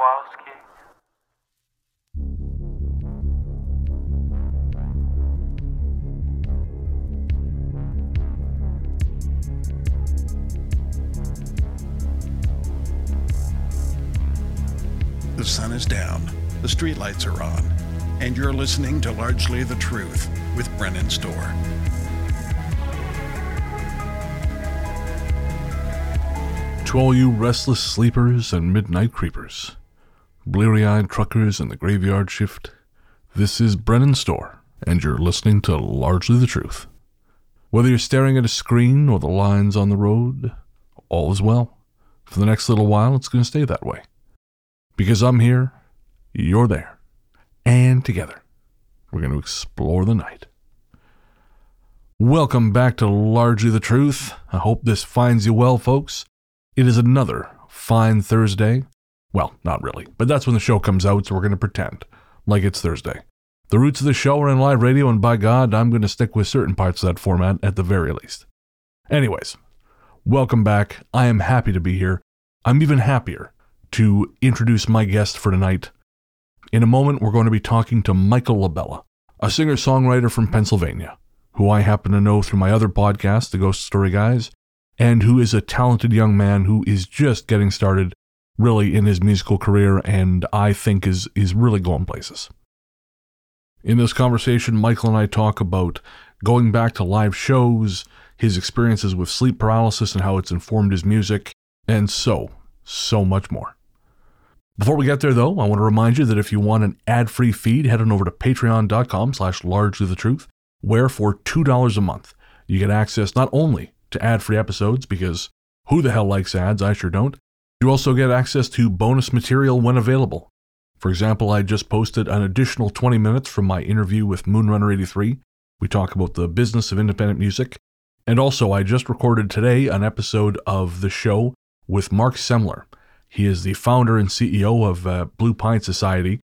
Kowalski. The sun is down, the streetlights are on, and you're listening to Largely the Truth with Brennan Storr. To all you restless sleepers and midnight creepers, bleary eyed truckers in the graveyard shift, this is Brennan Storr, and you're listening to Largely the Truth. Whether you're staring at a screen or the lines on the road, all is well. For the next little while, it's going to stay that way. Because I'm here, you're there, and together, we're going to explore the night. Welcome back to Largely the Truth. I hope this finds you well, folks. It is another fine Thursday. Well, not really, but that's when the show comes out, so we're going to pretend like it's Thursday. The roots of the show are in live radio, and by God, I'm going to stick with certain parts of that format at the very least. Anyways, welcome back. I am happy to be here. I'm even happier to introduce my guest for tonight. In a moment, we're going to be talking to Michael LaBella, a singer songwriter from Pennsylvania, who I happen to know through my other podcast, The Ghost Story Guys, and who is a talented young man who is just getting started really in his musical career and I think is is really going places. In this conversation, Michael and I talk about going back to live shows, his experiences with sleep paralysis and how it's informed his music, and so, so much more. Before we get there though, I want to remind you that if you want an ad-free feed, head on over to patreon.com slash the truth, where for $2 a month, you get access not only to ad free episodes because who the hell likes ads? I sure don't. You also get access to bonus material when available. For example, I just posted an additional 20 minutes from my interview with Moonrunner 83. We talk about the business of independent music. And also, I just recorded today an episode of the show with Mark Semler. He is the founder and CEO of uh, Blue Pine Society,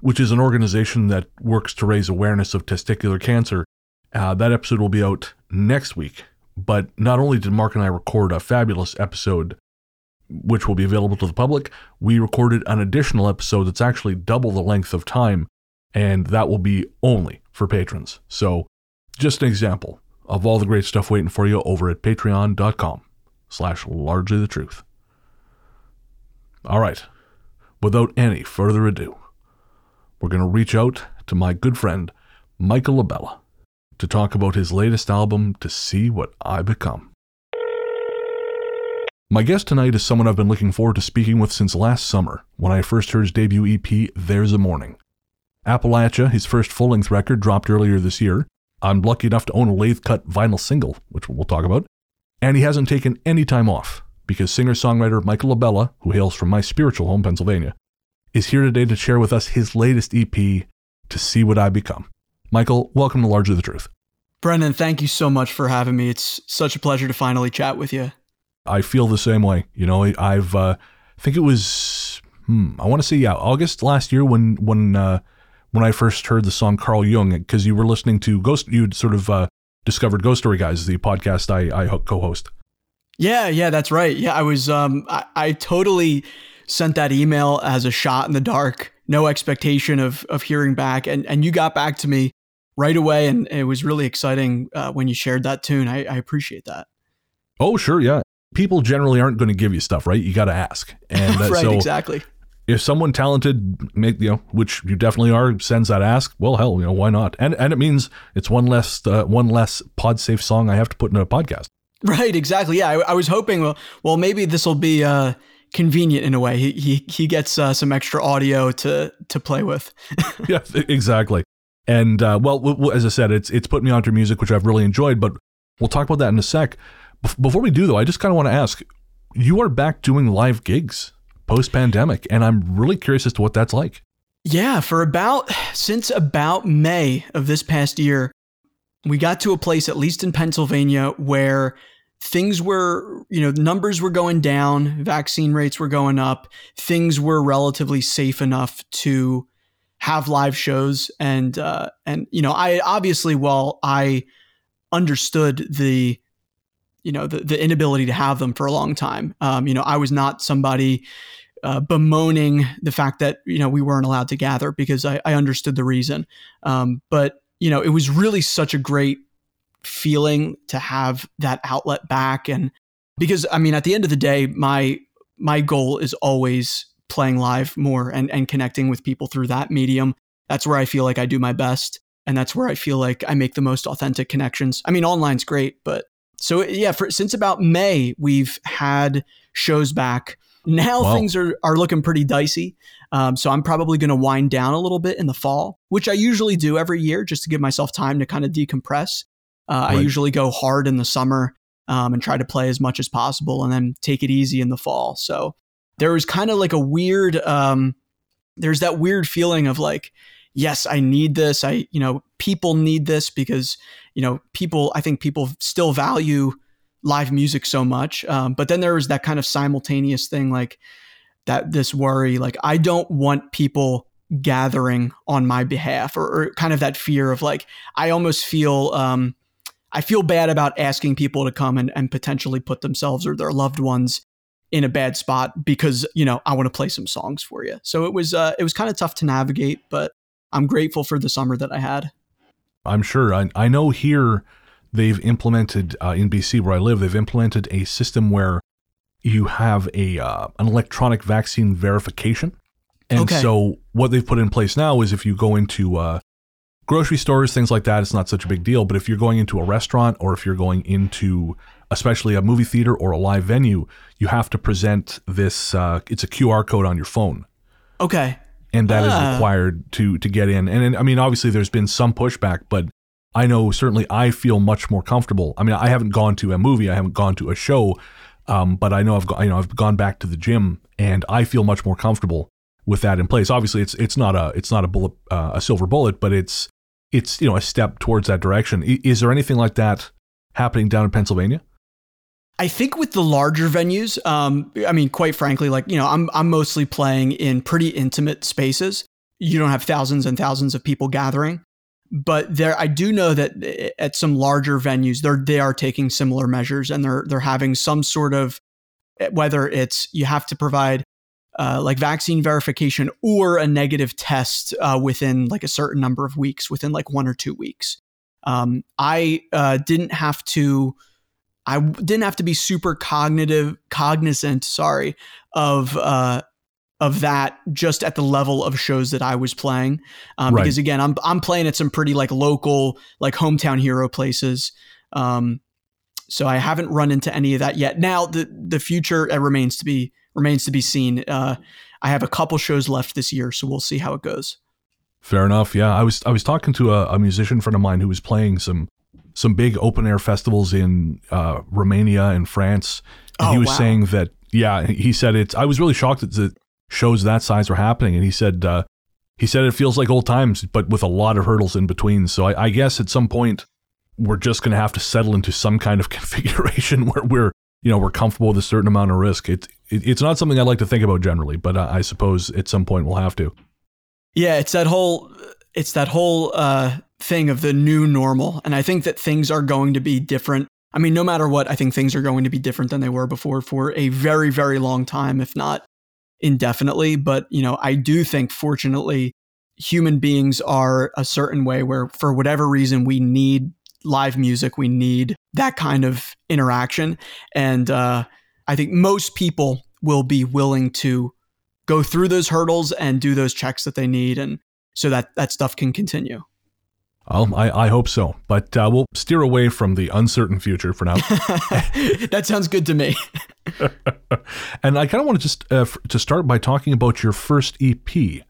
which is an organization that works to raise awareness of testicular cancer. Uh, that episode will be out next week. But not only did Mark and I record a fabulous episode, which will be available to the public, we recorded an additional episode that's actually double the length of time, and that will be only for patrons. So, just an example of all the great stuff waiting for you over at patreon.com slash largely the truth. All right, without any further ado, we're going to reach out to my good friend, Michael LaBella to talk about his latest album, To See What I Become. My guest tonight is someone I've been looking forward to speaking with since last summer, when I first heard his debut EP, There's a Morning. Appalachia, his first full length record, dropped earlier this year. I'm lucky enough to own a lathe cut vinyl single, which we'll talk about. And he hasn't taken any time off, because singer songwriter Michael LaBella, who hails from my spiritual home, Pennsylvania, is here today to share with us his latest EP, To See What I Become. Michael, welcome to Larger the Truth. Brendan, thank you so much for having me. It's such a pleasure to finally chat with you. I feel the same way. You know, I've uh, I think it was hmm, I want to say yeah August last year when when uh, when I first heard the song Carl Jung because you were listening to Ghost you'd sort of uh, discovered Ghost Story Guys the podcast I I co-host. Yeah, yeah, that's right. Yeah, I was um I, I totally sent that email as a shot in the dark, no expectation of of hearing back, and and you got back to me right away, and it was really exciting uh, when you shared that tune. I, I appreciate that. Oh, sure, yeah. People generally aren't going to give you stuff, right? You got to ask, and uh, right, so exactly. If someone talented, make you know, which you definitely are, sends that ask, well, hell, you know, why not? And and it means it's one less uh, one less pod safe song I have to put in a podcast. Right, exactly. Yeah, I, I was hoping. Well, well, maybe this will be uh, convenient in a way. He he he gets uh, some extra audio to to play with. yeah, exactly. And uh, well, as I said, it's it's put me onto music, which I've really enjoyed. But we'll talk about that in a sec. Before we do, though, I just kind of want to ask: you are back doing live gigs post pandemic, and I'm really curious as to what that's like. Yeah, for about since about May of this past year, we got to a place, at least in Pennsylvania, where things were, you know, numbers were going down, vaccine rates were going up, things were relatively safe enough to have live shows and uh, and you know I obviously while I understood the you know the, the inability to have them for a long time um, you know I was not somebody uh, bemoaning the fact that you know we weren't allowed to gather because I, I understood the reason. Um, but you know, it was really such a great feeling to have that outlet back, and because I mean, at the end of the day, my my goal is always playing live more and and connecting with people through that medium. That's where I feel like I do my best, and that's where I feel like I make the most authentic connections. I mean, online's great, but so yeah, for since about May, we've had shows back. Now wow. things are are looking pretty dicey. Um, so I'm probably going to wind down a little bit in the fall, which I usually do every year just to give myself time to kind of decompress. Uh, right. I usually go hard in the summer um, and try to play as much as possible, and then take it easy in the fall. So there was kind of like a weird. Um, there's that weird feeling of like, yes, I need this. I you know people need this because you know people. I think people still value live music so much. Um, but then there was that kind of simultaneous thing, like that this worry, like I don't want people gathering on my behalf, or, or kind of that fear of like I almost feel. Um, I feel bad about asking people to come and, and potentially put themselves or their loved ones in a bad spot because you know I want to play some songs for you. So it was uh, it was kind of tough to navigate, but I'm grateful for the summer that I had. I'm sure. I, I know here they've implemented uh, in BC where I live, they've implemented a system where you have a uh, an electronic vaccine verification. And okay. so what they've put in place now is if you go into uh, grocery stores, things like that, it's not such a big deal. But if you're going into a restaurant or if you're going into especially a movie theater or a live venue, you have to present this. Uh, it's a QR code on your phone. Okay. And that is ah. required to to get in. And, and I mean, obviously, there's been some pushback, but I know certainly I feel much more comfortable. I mean, I haven't gone to a movie, I haven't gone to a show, um, but I know I've you know I've gone back to the gym, and I feel much more comfortable with that in place. Obviously, it's it's not a it's not a bullet uh, a silver bullet, but it's it's you know a step towards that direction. Is there anything like that happening down in Pennsylvania? I think with the larger venues, um, I mean, quite frankly, like you know, I'm I'm mostly playing in pretty intimate spaces. You don't have thousands and thousands of people gathering but there I do know that eh, at some larger venues they're they are taking similar measures and they're they're having some sort of eh, whether it's you have to provide uh, like vaccine verification or a negative test uh, within like a certain number of weeks within like one or two weeks um, i uh, didn't have to i didn't have to be super cognitive cognizant sorry of uh, of that just at the level of shows that I was playing. Um, right. Because again, I'm I'm playing at some pretty like local, like hometown hero places. Um, so I haven't run into any of that yet. Now the the future uh, remains to be remains to be seen. Uh, I have a couple shows left this year, so we'll see how it goes. Fair enough. Yeah, I was I was talking to a, a musician friend of mine who was playing some some big open air festivals in uh, Romania and France, and oh, he was wow. saying that yeah, he said it's. I was really shocked that shows that size were happening. And he said, uh, he said it feels like old times, but with a lot of hurdles in between. So I, I guess at some point we're just going to have to settle into some kind of configuration where we're, you know, we're comfortable with a certain amount of risk. It, it it's not something I like to think about generally, but uh, I suppose at some point we'll have to. Yeah, it's that whole, it's that whole uh, thing of the new normal, and I think that things are going to be different. I mean, no matter what, I think things are going to be different than they were before for a very, very long time, if not indefinitely. But, you know, I do think, fortunately, human beings are a certain way where, for whatever reason, we need live music, we need that kind of interaction. And uh, I think most people will be willing to go through those hurdles and do those checks that they need. And so that that stuff can continue. Well, I, I hope so, but uh, we'll steer away from the uncertain future for now. that sounds good to me. and I kind of want to just uh, f- to start by talking about your first EP.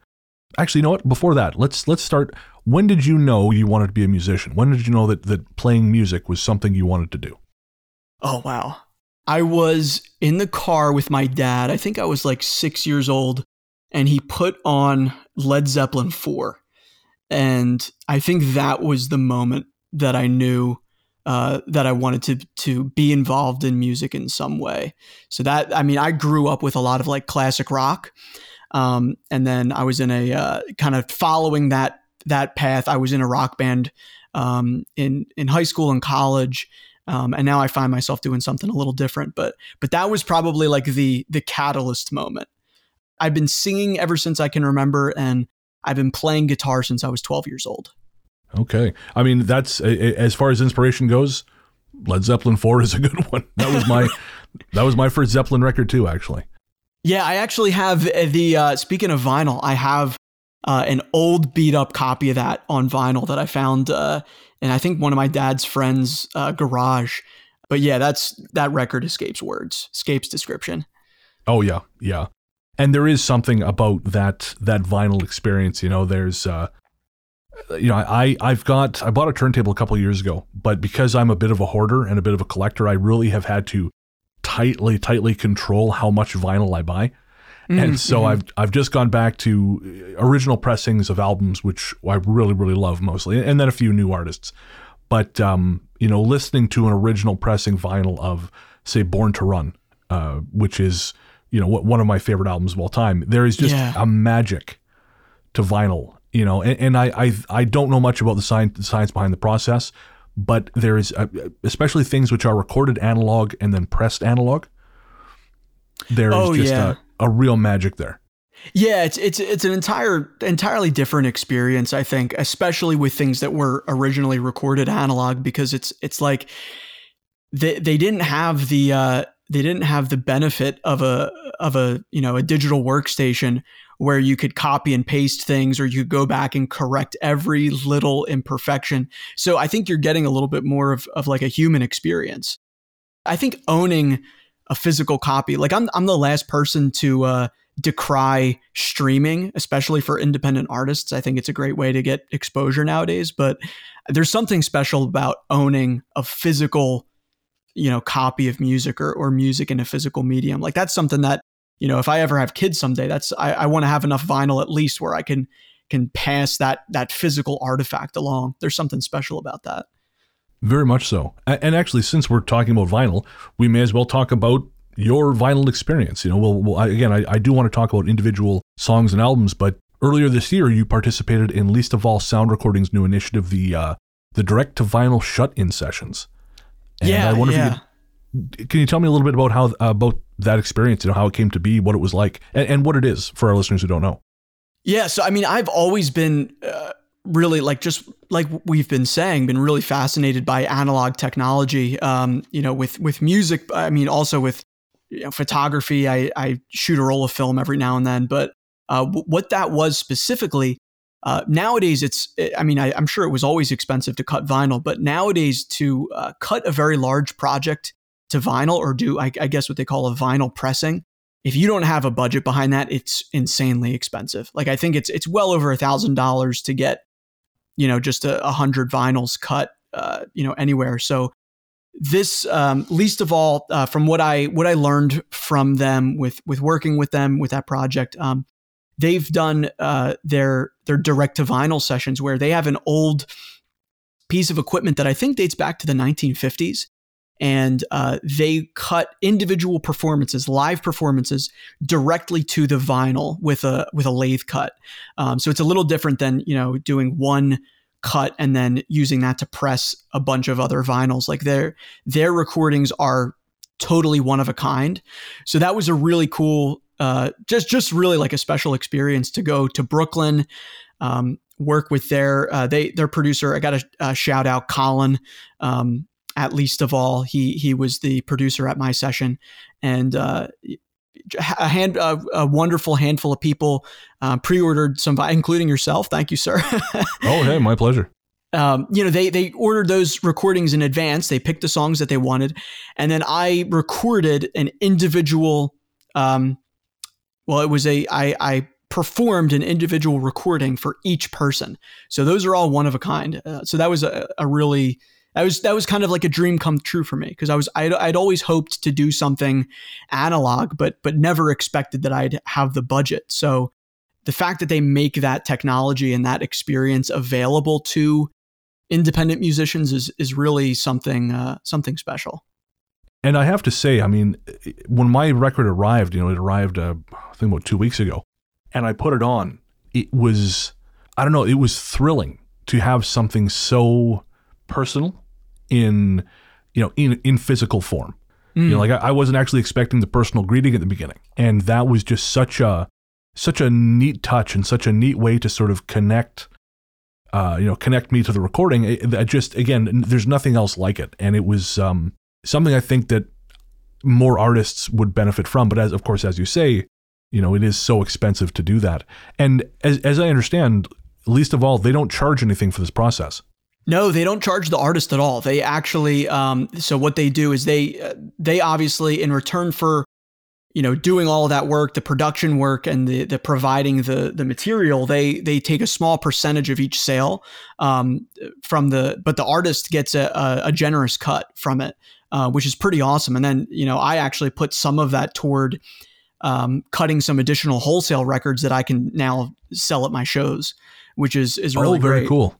Actually, you know what? Before that, let's let's start. When did you know you wanted to be a musician? When did you know that that playing music was something you wanted to do? Oh wow! I was in the car with my dad. I think I was like six years old, and he put on Led Zeppelin four and I think that was the moment that I knew uh, that I wanted to to be involved in music in some way. So that I mean, I grew up with a lot of like classic rock, um, and then I was in a uh, kind of following that that path. I was in a rock band um, in in high school and college. Um, and now I find myself doing something a little different, but but that was probably like the the catalyst moment I've been singing ever since I can remember, and I've been playing guitar since I was 12 years old. Okay. I mean, that's as far as inspiration goes, Led Zeppelin 4 is a good one. That was my that was my first Zeppelin record too, actually. Yeah, I actually have the uh, speaking of vinyl, I have uh, an old beat up copy of that on vinyl that I found uh, in I think one of my dad's friends' uh, garage. But yeah, that's that record escapes words, escapes description. Oh yeah, yeah. And there is something about that that vinyl experience. You know, there's uh, you know, I I've got I bought a turntable a couple years ago, but because I'm a bit of a hoarder and a bit of a collector, I really have had to tightly tightly control how much vinyl I buy. Mm-hmm. And so mm-hmm. I've I've just gone back to original pressings of albums which I really really love mostly and then a few new artists. But um, you know, listening to an original pressing vinyl of say Born to Run, uh, which is you know one of my favorite albums of all time. There is just yeah. a magic to vinyl, you know, and, and I, I I don't know much about the science the science behind the process, but there is a, especially things which are recorded analog and then pressed analog. There is oh, just yeah. a, a real magic there. Yeah, it's it's it's an entire entirely different experience, I think, especially with things that were originally recorded analog because it's it's like they they didn't have the uh, they didn't have the benefit of a of a you know a digital workstation where you could copy and paste things or you could go back and correct every little imperfection. So I think you're getting a little bit more of, of like a human experience. I think owning a physical copy, like I'm I'm the last person to uh, decry streaming, especially for independent artists. I think it's a great way to get exposure nowadays, but there's something special about owning a physical you know copy of music or, or music in a physical medium. Like that's something that you know if i ever have kids someday that's i, I want to have enough vinyl at least where i can can pass that that physical artifact along. There's something special about that. Very much so. And actually since we're talking about vinyl we may as well talk about your vinyl experience you know? Well, well again I, I do want to talk about individual songs and albums but earlier this year you participated in Leesta Vall sound recordings new initiative the uh, the direct to vinyl shut in sessions and yeah, I wonder yeah. if you could, can you tell me a little bit about how uh, about that experience, you know, how it came to be, what it was like, and, and what it is for our listeners who don't know? Yeah, so I mean, I've always been uh, really like just like we've been saying, been really fascinated by analog technology. Um, you know, with with music, I mean, also with you know, photography. I, I shoot a roll of film every now and then, but uh, what that was specifically uh, nowadays, it's, I mean, I, am sure it was always expensive to cut vinyl, but nowadays to uh, cut a very large project to vinyl or do, I, I, guess, what they call a vinyl pressing, if you don't have a budget behind that, it's insanely expensive. Like, I think it's, it's well over a thousand dollars to get, you know, just a, a hundred vinyls cut, uh, you know, anywhere. So this, um, Leesta Vall, uh, from what I, what I learned from them with, with working with them with that project, um, they've done uh, their their direct to vinyl sessions where they have an old piece of equipment that I think dates back to the 1950s, and uh, they cut individual performances, live performances, directly to the vinyl with a with a lathe cut. Um, so it's a little different than you know doing one cut and then using that to press a bunch of other vinyls. Like their their recordings are totally one of a kind. So that was a really cool uh, just just really like a special experience to go to Brooklyn, um, work with their uh, they their producer. I got a, a shout out Colin. Um, at Leesta Vall, he he was the producer at my session, and uh, a hand a, a, wonderful handful of people uh, pre-ordered some, including yourself. Thank you, sir. oh, hey, my pleasure. Um, you know, they they ordered those recordings in advance. They picked the songs that they wanted, and then I recorded an individual um, well, it was a I, I performed an individual recording for each person. So those are all one of a kind. Uh, so that was a, a really that was that was kind of like a dream come true for me because I was I'd, I'd always hoped to do something analog, but but never expected that I'd have the budget. So the fact that they make that technology and that experience available to independent musicians is is really something uh, something special. And I have to say, I mean, when my record arrived, you know, it arrived, uh, I think about two weeks ago, and I put it on, it was, I don't know, it was thrilling to have something so personal in, you know, in, in physical form. Mm. You know, like I, I wasn't actually expecting the personal greeting at the beginning. And that was just such a, such a neat touch and such a neat way to sort of connect uh, you know, connect me to the recording. It, just again, there's nothing else like it, and it was um, something I think that more artists would benefit from. But as of course, as you say, you know, it is so expensive to do that. And as as I understand, Leesta Vall, they don't charge anything for this process. No, they don't charge the artist at all. They actually, um, so what they do is they uh, they obviously in return for you know doing all that work the production work and the the providing the the material they they take a small percentage of each sale um, from the but the artist gets a, a, a generous cut from it uh, which is pretty awesome and then you know i actually put some of that toward um, cutting some additional wholesale records that i can now sell at my shows which is is really oh, very great. cool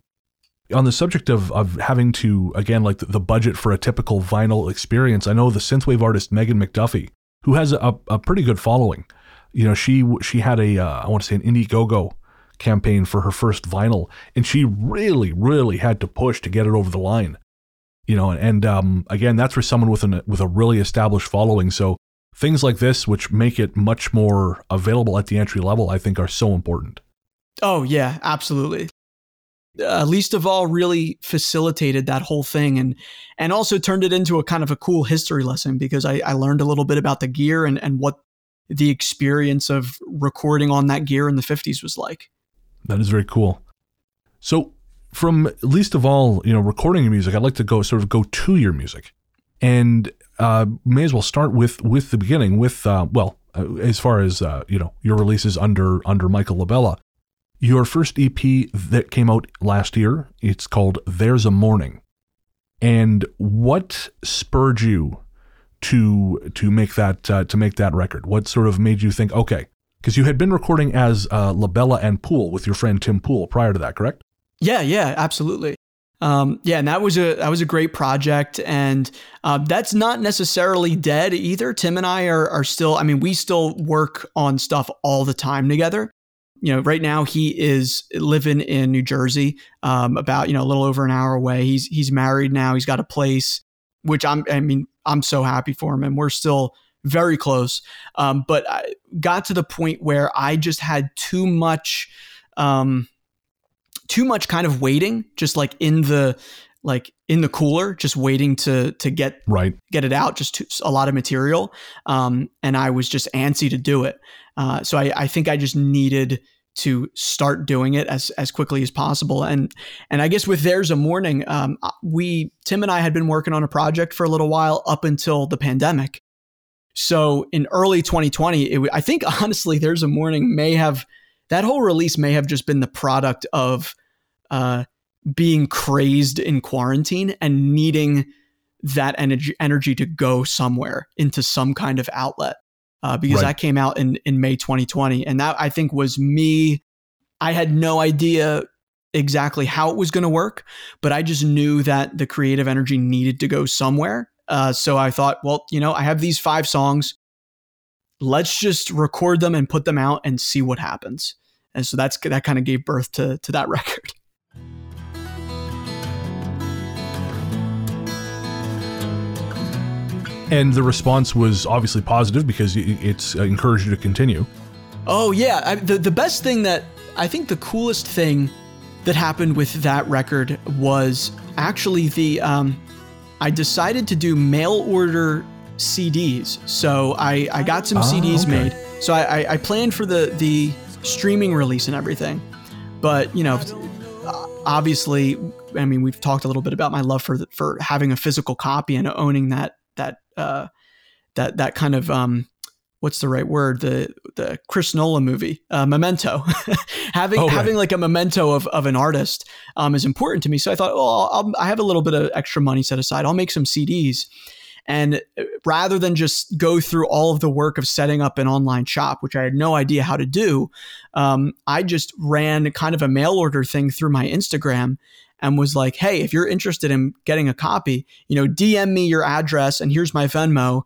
on the subject of, of having to again like the, the budget for a typical vinyl experience i know the synthwave artist megan McDuffee who has a, a pretty good following. You know, she she had a uh, I want to say an Indiegogo campaign for her first vinyl, and she really really had to push to get it over the line. You know, and um, again, that's for someone with an with a really established following. So things like this, which make it much more available at the entry level, I think are so important. Oh yeah, absolutely uh, Leesta Vall really facilitated that whole thing and and also turned it into a kind of a cool history lesson because I, I learned a little bit about the gear and, and what the experience of recording on that gear in the 50s was like. That is very cool. So from Leesta Vall, you know, recording your music, I'd like to go sort of go to your music. And uh, may as well start with with the beginning with uh, well, uh, as far as uh, you know, your releases under under Michael Labella. Your first EP that came out last year, it's called There's a Morning. And what spurred you to to make that uh, to make that record? What sort of made you think, okay, because you had been recording as Labella and Pool with your friend Tim Pool prior to that, correct? Yeah, yeah, absolutely. Um, yeah, and that was a that was a great project, and uh, that's not necessarily dead either. Tim and I are are still. I mean, we still work on stuff all the time together you know, right now he is living in New Jersey, um, about you know a little over an hour away. He's he's married now. He's got a place, which I'm. I mean, I'm so happy for him, and we're still very close. Um, but I got to the point where I just had too much, um, too much kind of waiting, just like in the like in the cooler, just waiting to to get right get it out. Just a lot of material, um, and I was just antsy to do it. Uh, so I, I think I just needed to start doing it as as quickly as possible. And and I guess with there's a morning, um, uh, we Tim and I had been working on a project for a little while up until the pandemic. So in early 2020, it, I think honestly, there's a morning may have that whole release may have just been the product of uh, being crazed in quarantine and needing that energy energy to go somewhere into some kind of outlet uh, because right. that came out in in May 2020, and that I think was me. I had no idea exactly how it was going to work, but I just knew that the creative energy needed to go somewhere. Uh, so I thought, well, you know, I have these five songs. Let's just record them and put them out and see what happens. And so that's that kind of gave birth to to that record. And the response was obviously positive because it's encouraged you to continue. Oh, yeah. I, the, the best thing that I think the coolest thing that happened with that record was actually the. Um, I decided to do mail order CDs. So I, I got some CDs ah, okay. made. So I, I, I planned for the, the streaming release and everything. But, you know, obviously, I mean, we've talked a little bit about my love for for having a physical copy and owning that that uh, that that kind of um, what's the right word? The the Chris Nolan movie uh, Memento. Having oh, right. having like a memento of, of an artist um, is important to me. So I thought oh I'll, I have a little bit of extra money set aside. I'll make some CDs and uh, rather than just go through all of the work of setting up an online shop which I had no idea how to do um, I just ran kind of a mail order thing through my Instagram and was like, "Hey, if you're interested in getting a copy, you know, DM me your address and here's my Venmo."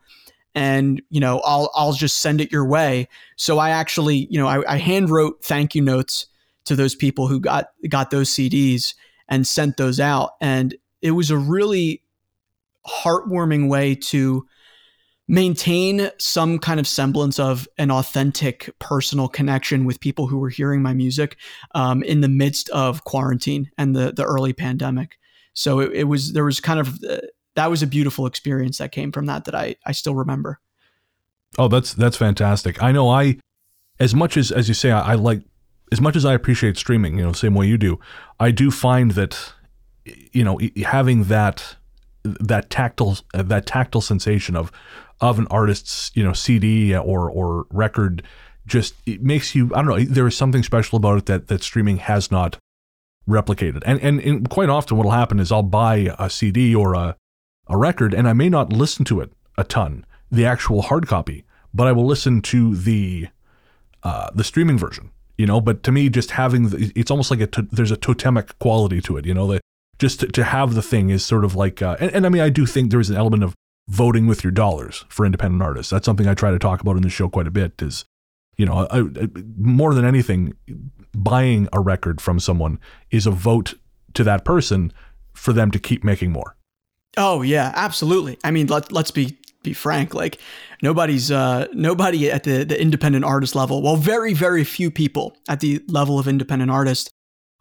And you know, I'll I'll just send it your way. So I actually, you know, I, I hand wrote thank you notes to those people who got got those CDs and sent those out. And it was a really heartwarming way to maintain some kind of semblance of an authentic personal connection with people who were hearing my music um, in the midst of quarantine and the the early pandemic. So it, it was there was kind of uh, that was a beautiful experience that came from that that I I still remember. Oh, that's that's fantastic. I know I as much as as you say I, I like as much as I appreciate streaming, you know, same way you do. I do find that you know having that that tactile that tactile sensation of of an artist's you know CD or or record just it makes you I don't know there is something special about it that that streaming has not replicated. And and, and quite often what'll happen is I'll buy a CD or a a record and I may not listen to it a ton the actual hard copy but I will listen to the uh, the streaming version you know? But to me just having the, it's almost like a to, there's a totemic quality to it you know? That just to, to have the thing is sort of like uh, and, and I mean I do think there is an element of voting with your dollars for independent artists. That's something I try to talk about in the show quite a bit. Is you know, I, I, more than anything, buying a record from someone is a vote to that person for them to keep making more. Oh yeah, absolutely. I mean, let, let's be be frank. Like nobody's uh, nobody at the the independent artist level. Well, very very few people at the level of independent artist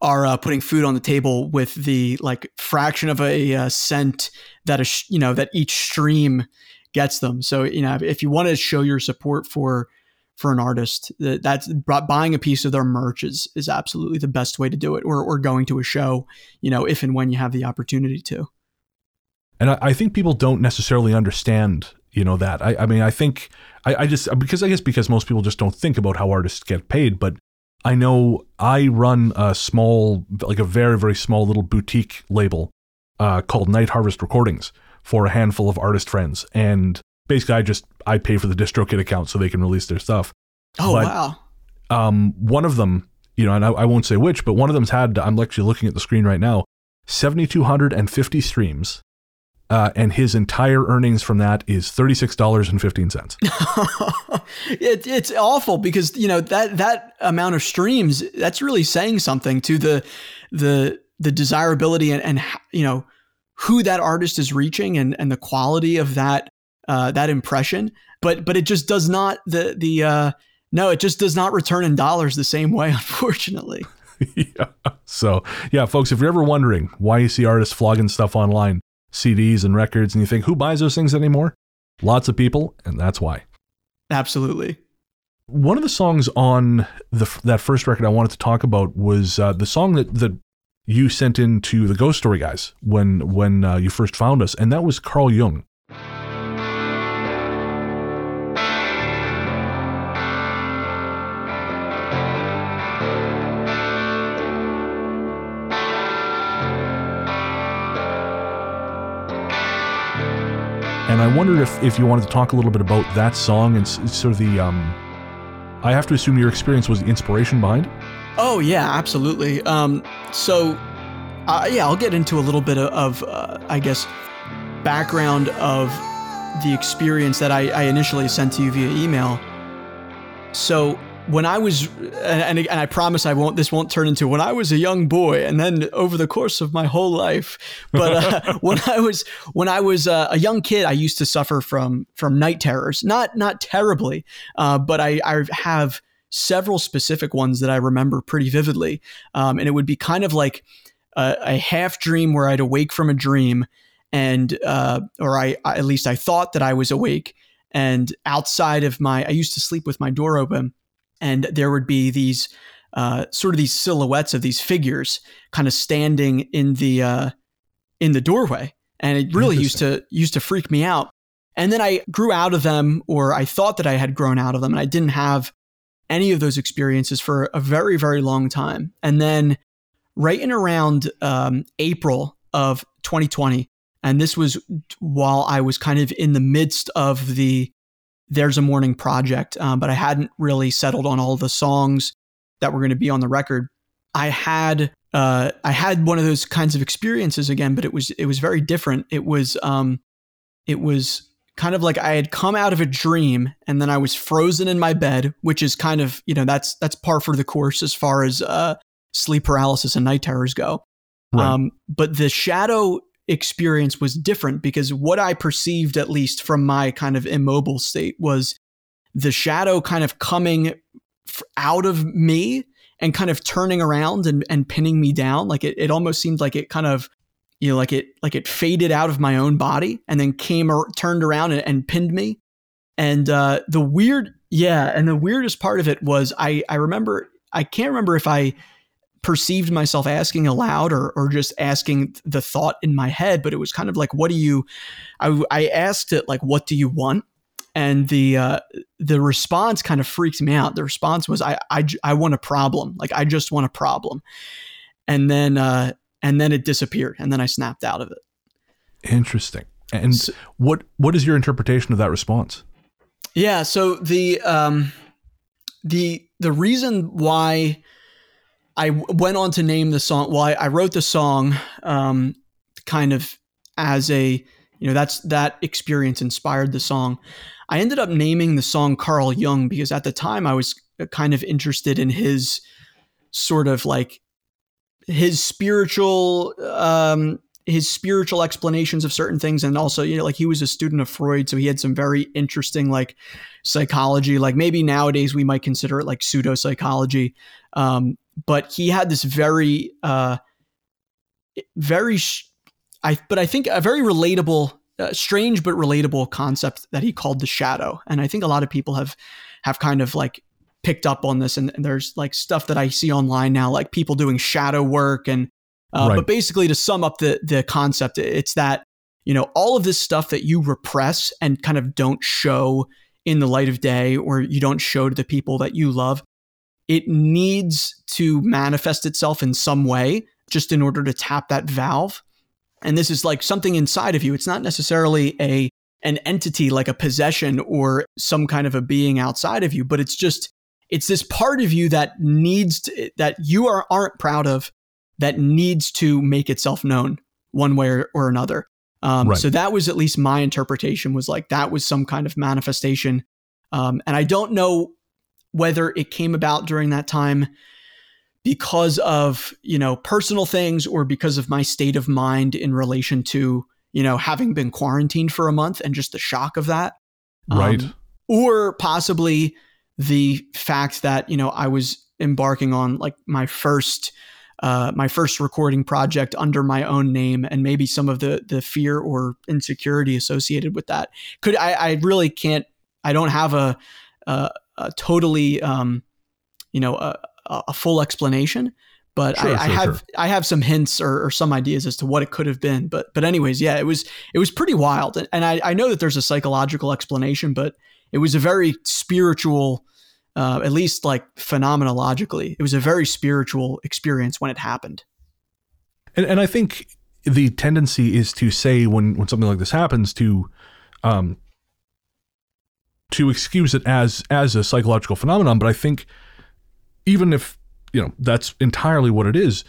are uh, putting food on the table with the like fraction of a uh, cent that a you know that each stream gets them. So you know if you want to show your support for for an artist, that, that's buying a piece of their merch is is absolutely the best way to do it, or or going to a show, you know, if and when you have the opportunity to. And I, I think people don't necessarily understand you know that I, I mean i think I, I just because i guess because most people just don't think about how artists get paid but I know I run a small, like a very, very small little boutique label uh, called Night Harvest Recordings for a handful of artist friends. And basically, I just I pay for the DistroKid account so they can release their stuff. Oh but, wow! Um, one of them, you know, and I, I won't say which, but one of them's had. I'm actually looking at the screen right now. 7,250 streams uh, and his entire earnings from that is thirty six dollars and fifteen cents. it, it's awful because you know that that amount of streams that's really saying something to the the the desirability and, and you know who that artist is reaching and and the quality of that uh, that impression. But but it just does not the the uh, no it just does not return in dollars the same way, unfortunately. yeah. So yeah, folks, if you're ever wondering why you see artists flogging stuff online CDs and records, and you think, who buys those things anymore? Lots of people, and that's why. Absolutely. One of the songs on the that first record I wanted to talk about was uh, the song that that you sent in to the Ghost Story guys when when uh, you first found us, and that was Carl Jung. And I wondered if, if you wanted to talk a little bit about that song and sort of the. Um, I have to assume your experience was the inspiration behind. Oh yeah, absolutely. Um, so, uh, yeah, I'll get into a little bit of, uh, I guess, background of the experience that I, I initially sent to you via email. So when I was, and, and, I promise I won't, this won't turn into when I was a young boy and then over the course of my whole life. But uh, when I was, when I was uh, a young kid, I used to suffer from, from night terrors, not, not terribly, uh, but I, I have several specific ones that I remember pretty vividly. Um, and it would be kind of like a, a, half dream where I'd awake from a dream and, uh, or I, I, at least I thought that I was awake and outside of my, I used to sleep with my door open and there would be these uh, sort of these silhouettes of these figures kind of standing in the uh, in the doorway, and it really used to used to freak me out. And then I grew out of them, or I thought that I had grown out of them, and I didn't have any of those experiences for a very very long time. And then right in around um, April of 2020, and this was while I was kind of in the midst of the there's a Morning project, um, but I hadn't really settled on all the songs that were going to be on the record. I had uh, I had one of those kinds of experiences again, but it was it was very different. It was um, it was kind of like I had come out of a dream and then I was frozen in my bed, which is kind of you know that's that's par for the course as far as uh, sleep paralysis and night terrors go. Right. Um, but the shadow experience was different because what I perceived, at least from my kind of immobile state, was the shadow kind of coming out of me and kind of turning around and, and pinning me down. Like it, it almost seemed like it kind of, you know, like it like it faded out of my own body and then came or turned around and, and pinned me. And uh, the weird, yeah, and the weirdest part of it was I I remember I can't remember if I perceived myself asking aloud or, or just asking the thought in my head, but it was kind of like, what do you, I, I asked it like, what do you want? And the, uh, the response kind of freaked me out. The response was, I, I, I want a problem. Like, I just want a problem. And then, uh, and then it disappeared and then I snapped out of it. Interesting. And so, what, what is your interpretation of that response? Yeah. So the, um, the, the reason why, I went on to name the song. Well, I, I wrote the song um, kind of as a, you know, that's that experience inspired the song. I ended up naming the song Carl Jung because at the time I was kind of interested in his sort of like his spiritual um, his spiritual explanations of certain things and also you know like he was a student of freud so he had some very interesting like psychology like maybe nowadays we might consider it like pseudo psychology um, but he had this very uh, very i but i think a very relatable uh, strange but relatable concept that he called the shadow and i think a lot of people have have kind of like picked up on this and, and there's like stuff that i see online now like people doing shadow work and uh, right. But basically, to sum up the the concept, it's that you know all of this stuff that you repress and kind of don't show in the light of day, or you don't show to the people that you love. It needs to manifest itself in some way, just in order to tap that valve. And this is like something inside of you. It's not necessarily a an entity like a possession or some kind of a being outside of you, but it's just it's this part of you that needs to, that you are aren't proud of that needs to make itself known one way or, or another. Um, right. So that was at least my interpretation was like that was some kind of manifestation. Um, and I don't know whether it came about during that time because of you know personal things or because of my state of mind in relation to you know having been quarantined for a month and just the shock of that. Right. um, or possibly the fact that you know i was embarking on like my first uh, my first recording project under my own name and maybe some of the the fear or insecurity associated with that. Could i, I really can't i don't have a a, a totally um, you know a, a, full explanation but sure, I, I, have sure. I have some hints or, or, some ideas as to what it could have been. But but anyways, yeah, it was it was pretty wild, and, and I, I know that there's a psychological explanation, but it was a very spiritual uh, at least like phenomenologically. It was a very spiritual experience when it happened. And, and I think the tendency is to say when, when something like this happens to um, to excuse it as as a psychological phenomenon. But I think even if you know that's entirely what it is,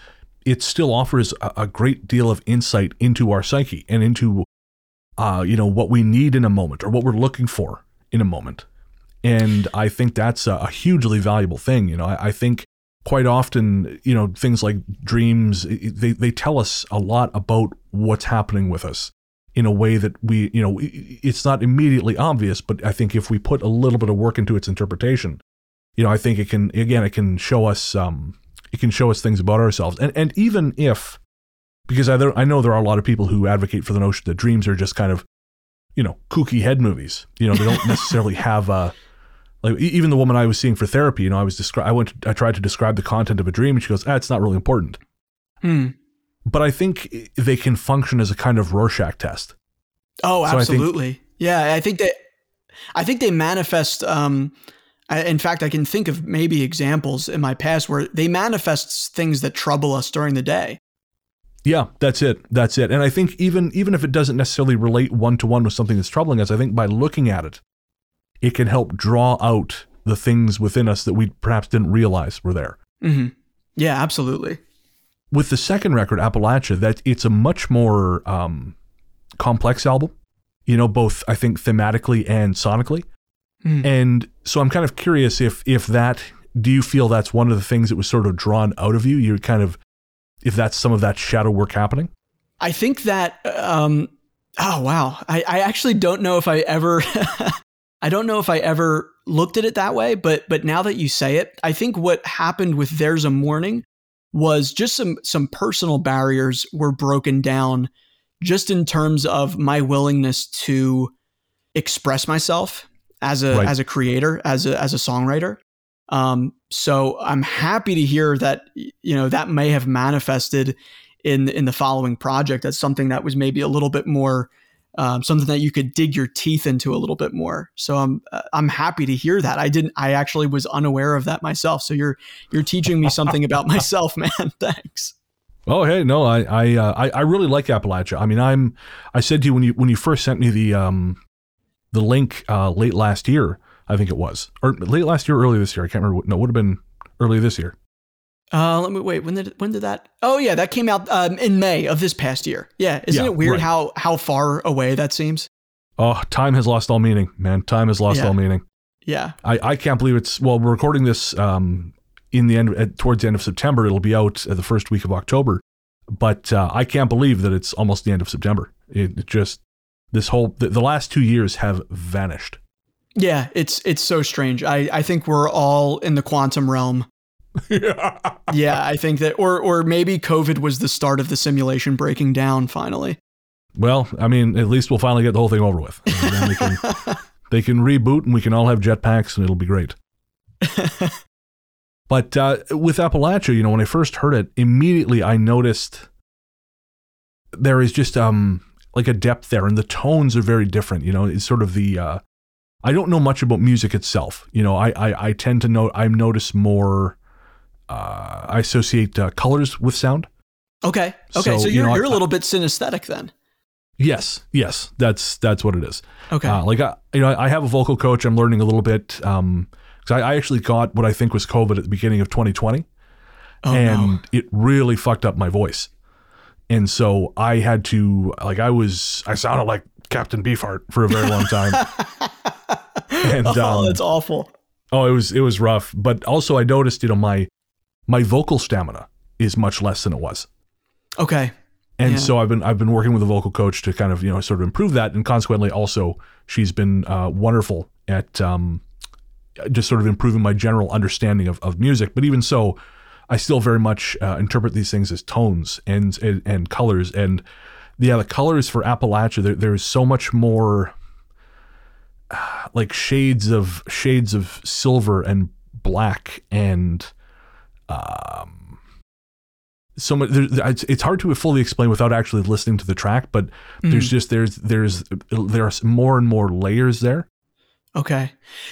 it still offers a, a great deal of insight into our psyche and into uh, you know what we need in a moment or what we're looking for in a moment. And I think that's a, a hugely valuable thing. You know, I, I, think quite often, you know, things like dreams, they, they tell us a lot about what's happening with us in a way that we, you know, it's not immediately obvious, but I think if we put a little bit of work into its interpretation, you know, I think it can, again, it can show us, um, it can show us things about ourselves. And, and even if, because I, I know there are a lot of people who advocate for the notion that dreams are just kind of, you know, kooky head movies. You know, they don't necessarily have a, like even the woman I was seeing for therapy, you know, I was descri- I went to, I tried to describe the content of a dream and she goes, "Ah, it's not really important." Hmm. But I think they can function as a kind of Rorschach test. Oh, absolutely. I think, yeah, I think that I think they manifest um I, in fact, I can think of maybe examples in my past where they manifest things that trouble us during the day. Yeah, that's it. That's it. And I think even even if it doesn't necessarily relate one to one with something that's troubling us, I think by looking at it it can help draw out the things within us that we perhaps didn't realize were there. Mm-hmm. Yeah, absolutely. With the second record, Appalachia, that it's a much more um, complex album. You know, both I think thematically and sonically. Mm. And so I'm kind of curious if if that do you feel that's one of the things that was sort of drawn out of you? You're kind of if that's some of that shadow work happening. I think that um, oh wow, I, I actually don't know if I ever I don't know if I ever looked at it that way, but but now that you say it, I think what happened with There's a Morning was just some some personal barriers were broken down just in terms of my willingness to express myself as a Right. as a creator, as a as a songwriter. Um, so I'm happy to hear that you know that may have manifested in in the following project as something that was maybe a little bit more um, something that you could dig your teeth into a little bit more. So I'm uh, I'm happy to hear that. I didn't. I actually was unaware of that myself. So you're you're teaching me something about myself, man. Thanks. Oh, hey, no, I I, uh, I I really like Appalachia. I mean, I'm I said to you when you when you first sent me the um the link uh, late last year, I think it was, or late last year, early this year. I can't remember. No, it would have been early this year. Uh, let me wait. When did when did that? Oh yeah, that came out um, in May of this past year. Yeah, isn't Yeah, it weird right. how how far away that seems? Oh, time has lost all meaning, man. Time has lost Yeah. all meaning. Yeah. I, I can't believe it's well. We're recording this um, in the end at, towards the end of September. It'll be out uh, the first week of October, but uh, I can't believe that it's almost the end of September. It, it just this whole the, the last two years have vanished. Yeah, it's it's so strange. I, I think we're all in the quantum realm. Yeah, I think that or or maybe COVID was the start of the simulation breaking down finally. Well, I mean, at least we'll finally get the whole thing over with. They can they can reboot, and we can all have jetpacks, and it'll be great. But uh, with Appalachia, you know, when I first heard it, immediately I noticed there is just um like a depth there, and the tones are very different. You know, it's sort of the uh, I don't know much about music itself. You know, I I, I tend to know I notice more. Uh, I associate uh, colors with sound. Okay. Okay. So, So, you you're know, you're a I- little bit synesthetic then. Yes, yes, that's that's what it is. Okay. Uh, like I, you know, I have a vocal coach. I'm learning a little bit. Um, 'cause I, I actually got what I think was COVID at the beginning of 2020, oh and no. it really fucked up my voice. And so I had to, like, I was, I sounded like Captain Beefheart for a very long time. and oh, um, that's awful. oh, it was it was rough. But also, I noticed, you know, my my vocal stamina is much less than it was. Okay. And Yeah. so I've been I've been working with a vocal coach to kind of you know sort of improve that, and consequently also she's been uh, wonderful at um, just sort of improving my general understanding of, of music. But even so, I still very much uh, interpret these things as tones and and, and colors. And yeah, the colors for Appalachia there, there is so much more uh, like shades of shades of silver and black and um so much there, it's, it's hard to fully explain without actually listening to the track but there's just there's there's there are more and more layers there Okay.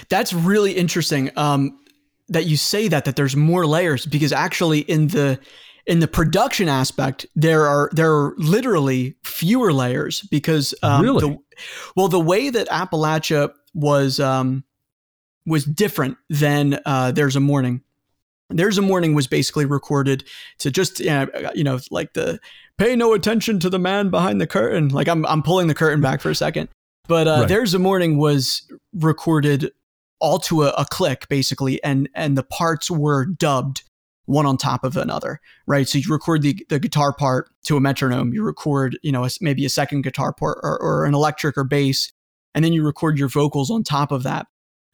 That's really interesting. Um, that you say that that there's more layers because actually in the in the production aspect there are there are literally fewer layers because um, Really? the, well the way that Appalachia was um, was different than uh, There's a Morning. There's a Morning was basically recorded to just you know, you know like the pay no attention to the man behind the curtain. Like I'm I'm pulling the curtain back for a second. But uh, Right. There's a Morning was recorded all to a, a click basically and and the parts were dubbed one on top of another right so you record the, the guitar part to a metronome you record you know a maybe a second guitar part or, or an electric or bass and then you record your vocals on top of that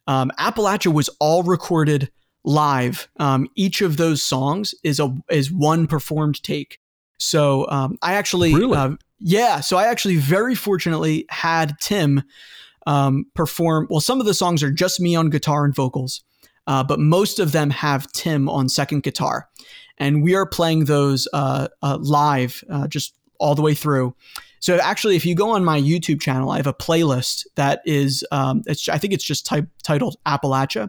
um, appalachia was all recorded live um, each of those songs is a is one performed take so um, i actually Really? uh, yeah so i actually very fortunately had tim um, perform. Well, some of the songs are just me on guitar and vocals, uh, but most of them have Tim on second guitar, and we are playing those uh, uh, live, uh, just all the way through. So actually, if you go on my YouTube channel, I have a playlist that is, um, it's I think it's just type, titled Appalachia,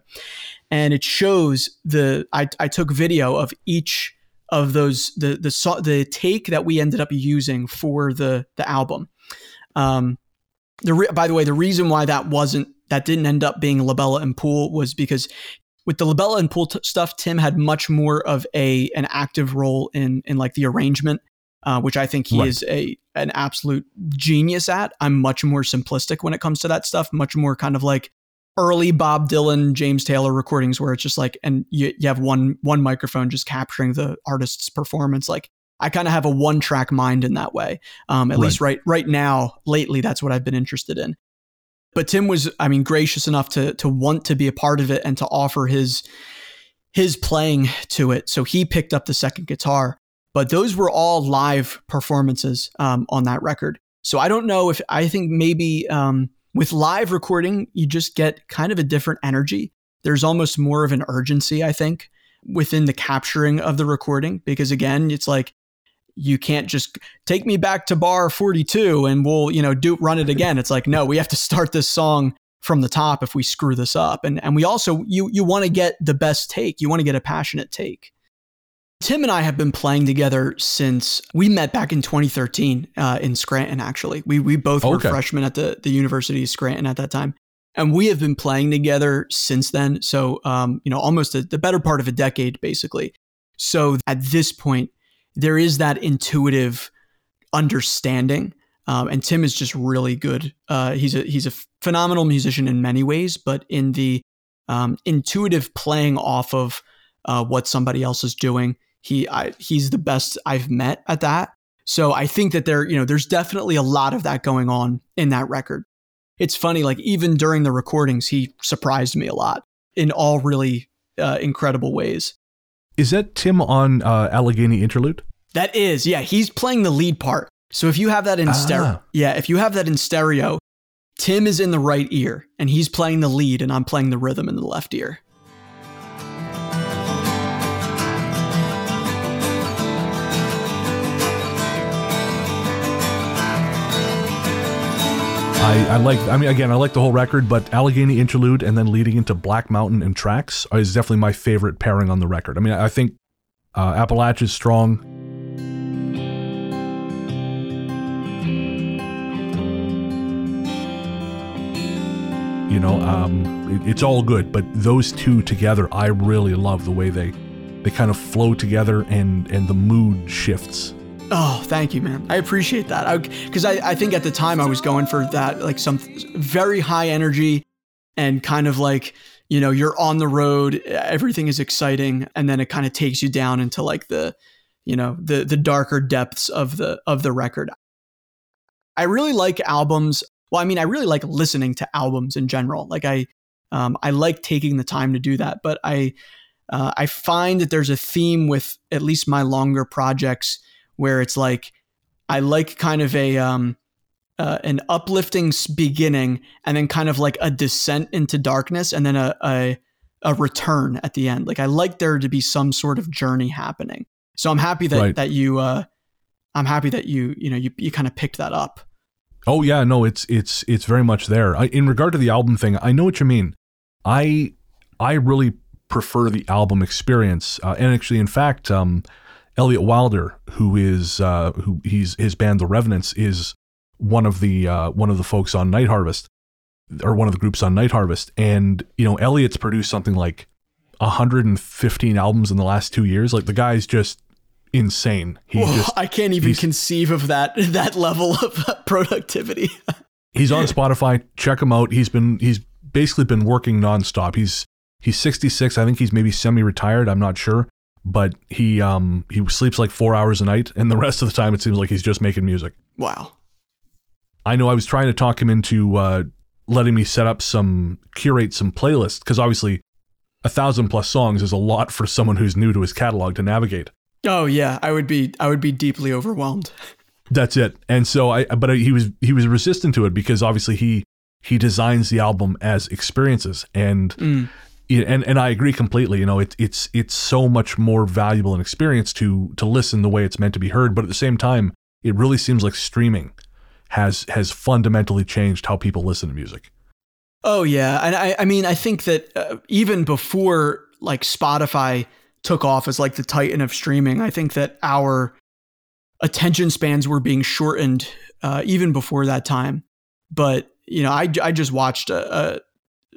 and it shows the I, I took video of each of those the the the take that we ended up using for the the album. Um, the re- by the way, the reason why that wasn't that didn't end up being Labella and Pool was because with the Labella and Pool t- stuff, Tim had much more of a an active role in in like the arrangement, uh, which I think he Right. is a an absolute genius at. I'm much more simplistic when it comes to that stuff, much more kind of like early Bob Dylan, James Taylor recordings where it's just like and you, you have one one microphone just capturing the artist's performance. Like I kind of have a one track mind in that way. Um, at Right. least right right now, lately, that's what I've been interested in. But Tim was, I mean, gracious enough to to want to be a part of it and to offer his his playing to it. So he picked up the second guitar. But those were all live performances um, on that record. So I don't know if I think maybe um, with live recording, you just get kind of a different energy. There's almost more of an urgency, I think, within the capturing of the recording because again, it's like you can't just take me back to bar 42 and we'll, you know, do run it again. It's like no, we have to start this song from the top if we screw this up. And and we also you you want to get the best take. You want to get a passionate take. Tim and I have been playing together since we met back in 2013 uh, in Scranton. Actually, we we both were Okay. freshmen at the the University of Scranton at that time, and we have been playing together since then. So, um, you know, almost a, the better part of a decade, basically. So at this point, there is that intuitive understanding, um, and Tim is just really good. Uh, he's a he's a phenomenal musician in many ways, but in the um, intuitive playing off of uh, what somebody else is doing, he I, he's the best I've met at that. So I think that there, you know, there's definitely a lot of that going on in that record. It's funny, like even during the recordings, he surprised me a lot in all really uh, incredible ways. Is that Tim on uh, Allegheny Interlude? That is, yeah, he's playing the lead part. So if you have that in stereo, Ah. yeah, if you have that in stereo, Tim is in the right ear and he's playing the lead, and I'm playing the rhythm in the left ear. I, I like. I mean, again, I like the whole record, but Allegheny Interlude and then leading into Black Mountain and Tracks is definitely my favorite pairing on the record. I mean, I think uh, Appalachia's strong. You know, um, it- it's all good, but those two together, I really love the way they they kind of flow together and and the mood shifts. Oh, thank you, man. I appreciate that. Because I, I, think at the time I was going for that, like some very high energy and kind of like, you know, you're on the road, everything is exciting, and then it kind of takes you down into like the, you know, the the darker depths of the of the record. I really like albums. Well, I mean, I really like listening to albums in general. Like I, um, I like taking the time to do that. But I, uh, I find that there's a theme with at least my longer projects where it's like I like kind of a um, uh, an uplifting beginning and then kind of like a descent into darkness and then a, a a return at the end. Like I like there to be some sort of journey happening. So I'm happy that Right. that you uh, I'm happy that you you know you you kind of picked that up. Oh yeah, no, it's it's it's very much there. I, in regard to the album thing, I know what you mean. I I really prefer the album experience, uh, and actually, in fact, um, Elliot Wilder, who is uh, who he's his band The Revenants, is one of the uh, one of the folks on Night Harvest, or one of the groups on Night Harvest, and you know, Elliot's produced something like 115 albums in the last two years. Like the guy's just insane. He Whoa, just I can't even conceive of that that level of productivity. He's on Spotify. Check him out. He's been he's basically been working nonstop. He's he's 66. I think he's maybe semi-retired. I'm not sure, but he um he sleeps like four hours a night, and the rest of the time it seems like he's just making music. wow. I know I was trying to talk him into uh, letting me set up some curate some playlists because obviously a thousand plus songs is a lot for someone who's new to his catalog to navigate. Oh yeah, I would be I would be deeply overwhelmed. That's it. And so I, but he was he was resistant to it because obviously he he designs the album as experiences, and Mm. And and I agree completely. You know, it's it's it's so much more valuable an experience to to listen the way it's meant to be heard. But at the same time, it really seems like streaming has has fundamentally changed how people listen to music. Oh yeah, and I I mean I think that uh, even before like Spotify took off as like the titan of streaming, I think that our attention spans were being shortened uh, even before that time. But you know, I I just watched a, a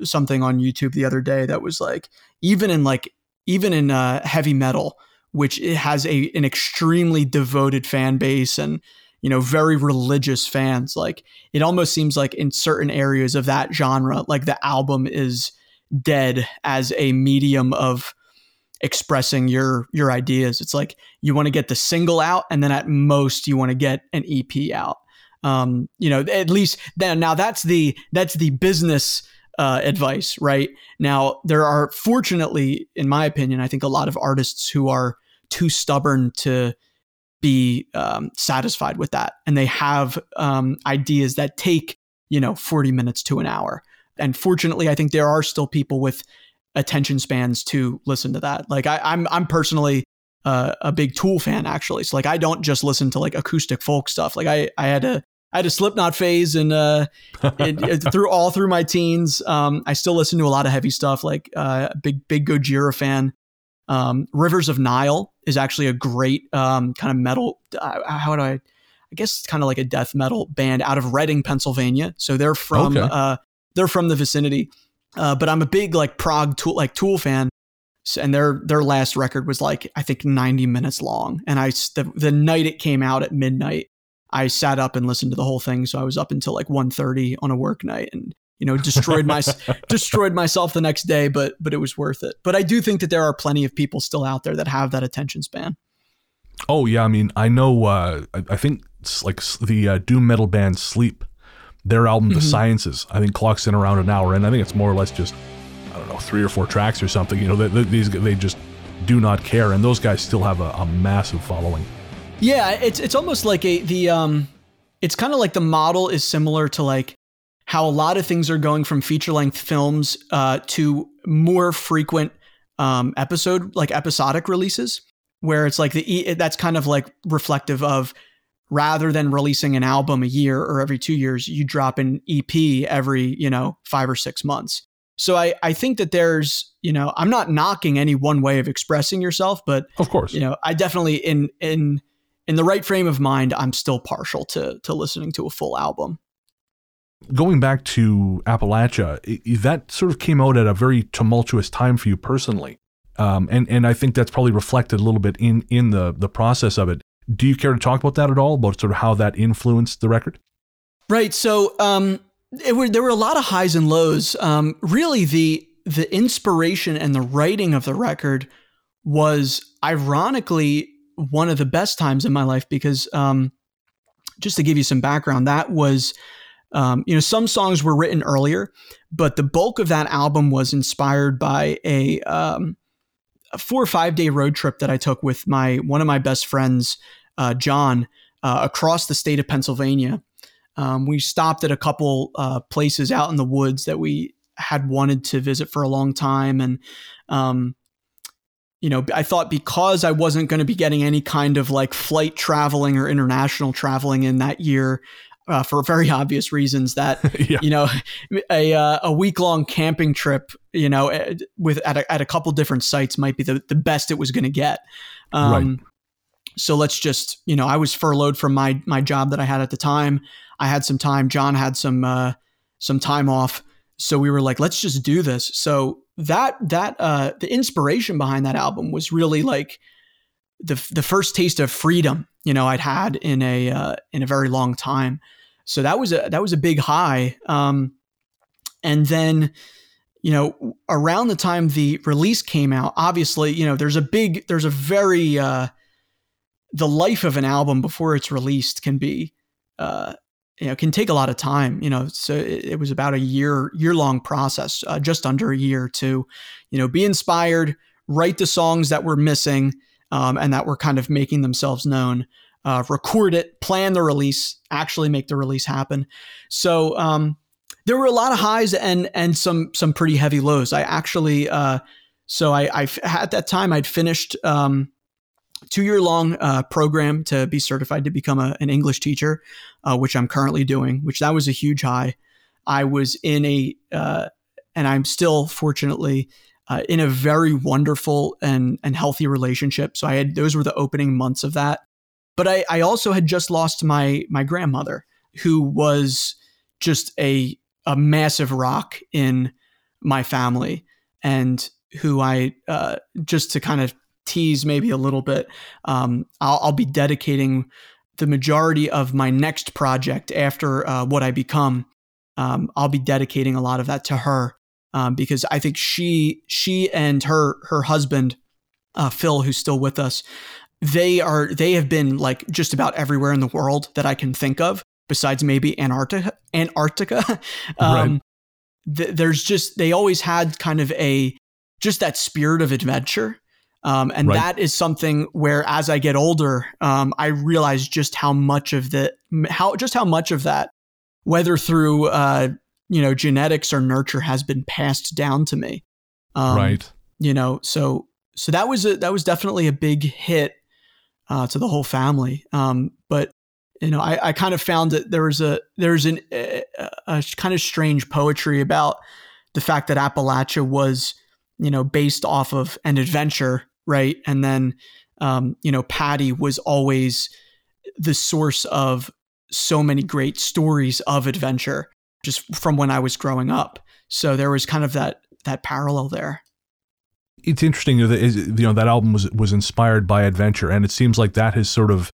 something on YouTube the other day that was like even in like even in uh, heavy metal, which it has a an extremely devoted fan base and you know very religious fans, like it almost seems like in certain areas of that genre, like the album is dead as a medium of expressing your your ideas. It's like you want to get the single out, and then at most you want to get an EP out. Um, you know, at least then now that's the that's the business uh, advice, right? Now there are fortunately, in my opinion, I think a lot of artists who are too stubborn to be um, satisfied with that, and they have um, ideas that take you know 40 minutes to an hour. And fortunately, I think there are still people with attention spans to listen to that. Like I, I'm I'm personally uh, a big Tool fan actually. So like I don't just listen to like acoustic folk stuff. Like I I had a I had a Slipknot phase and uh, it, through all through my teens. Um, I still listen to a lot of heavy stuff. Like uh, big big Gojira fan. Um, Rivers of Nihil is actually a great um, kind of metal. Uh, how would I? I guess it's kind of like a death metal band out of Reading, Pennsylvania. So they're from okay. uh, they're from the vicinity. Uh, but I'm a big like prog tool like Tool fan, and their their last record was like I think 90 minutes long. And I the, the night it came out at midnight, I sat up and listened to the whole thing. So I was up until like 1:30 on a work night, and you know destroyed my destroyed myself the next day. But but it was worth it. But I do think that there are plenty of people still out there that have that attention span. Oh yeah, I mean I know. Uh, I, I think like the uh, doom metal band Sleep their album, The mm-hmm. Sciences, I think clocks in around an hour, and I think it's more or less just I don't know three or four tracks or something. You know, they, they, these they just do not care, and those guys still have a, a massive following. Yeah, it's it's almost like a the um, it's kind of like the model is similar to like how a lot of things are going from feature length films uh, to more frequent um, episode like episodic releases, where it's like the that's kind of like reflective of rather than releasing an album a year or every two years, you drop an EP every, you know, five or six months. So I, I think that there's, you know, I'm not knocking any one way of expressing yourself, but of course, you know, I definitely in in in the right frame of mind, I'm still partial to to listening to a full album. Going back to Appalachia, that sort of came out at a very tumultuous time for you personally. Um, and and I think that's probably reflected a little bit in in the the process of it. Do you care to talk about that at all? About sort of how that influenced the record? Right. So um, were, there were a lot of highs and lows. Um, really, the the inspiration and the writing of the record was ironically one of the best times in my life because um, just to give you some background, that was um, you know some songs were written earlier, but the bulk of that album was inspired by a um, a four or five day road trip that I took with my one of my best friends, uh, John, uh, across the state of Pennsylvania. Um, we stopped at a couple uh, places out in the woods that we had wanted to visit for a long time, and um, you know, I thought because I wasn't going to be getting any kind of like flight traveling or international traveling in that year, uh, for very obvious reasons that yeah. you know a uh, a week long camping trip you know eh, with at a, at a couple different sites might be the, the best it was going to get um, right. so let's just you know I was furloughed from my my job that I had at the time I had some time John had some uh, some time off so we were like let's just do this so that that uh, the inspiration behind that album was really like the the first taste of freedom you know I'd had in a uh, in a very long time so that was a that was a big high. Um, and then, you know, around the time the release came out, obviously, you know, there's a big, there's a very uh, the life of an album before it's released can be, uh, you know, can take a lot of time. You know, so it, it was about a year year long process, uh, just under a year to, you know, be inspired, write the songs that were missing. Um, and that were kind of making themselves known uh, record it, plan the release, actually make the release happen. So um, there were a lot of highs and and some some pretty heavy lows. I actually uh, so I, I at that time I'd finished um, two year long uh, program to be certified to become a, an English teacher, uh, which I'm currently doing. Which that was a huge high. I was in a uh, and I'm still fortunately uh, in a very wonderful and and healthy relationship. So I had those were the opening months of that. But I, I also had just lost my my grandmother, who was just a a massive rock in my family, and who I uh, just to kind of tease maybe a little bit, um, I'll, I'll, be dedicating the majority of my next project after uh, what I become. Um, I'll be dedicating a lot of that to her um, because I think she she and her her husband uh, Phil, who's still with us, they are they have been like just about everywhere in the world that I can think of, besides maybe Antarctica. Antarctica. um, right. th- there's just they always had kind of a just that spirit of adventure. Um, and right. that is something where, as I get older, um, I realize just how much of the how just how much of that, whether through uh, you know genetics or nurture, has been passed down to me. Um, right. You know, so so that was a that was definitely a big hit uh, to the whole family. Um, but you know, I, I kind of found that there was a there's an a, a kind of strange poetry about the fact that Appalachia was you know based off of an adventure, right? And then um, you know, Patty was always the source of so many great stories of adventure just from when I was growing up. So there was kind of that that parallel there it's interesting that you know that album was was inspired by adventure, and it seems like that has sort of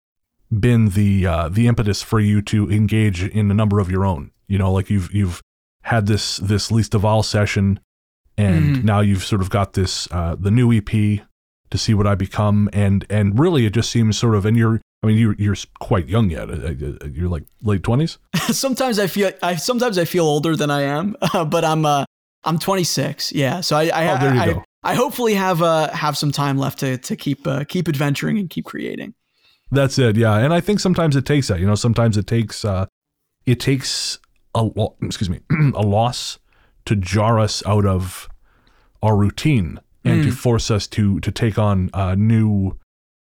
been the uh, the impetus for you to engage in a number of your own. You know, like you've you've had this this Leesta Vall session, and mm. now you've sort of got this uh, the new EP to see what I become, and and really it just seems sort of, and you're I mean, you're you're quite young yet. Uh, uh, you're like late twenties. sometimes I feel I sometimes I feel older than I am, uh, but I'm uh I'm 26. Yeah, so I I, oh, there you I, go. I hopefully have uh have some time left to to keep uh, keep adventuring and keep creating. That's it, yeah. And I think sometimes it takes that. You know, sometimes it takes uh, it takes a lo- excuse me a loss to jar us out of our routine and mm. to force us to to take on uh, new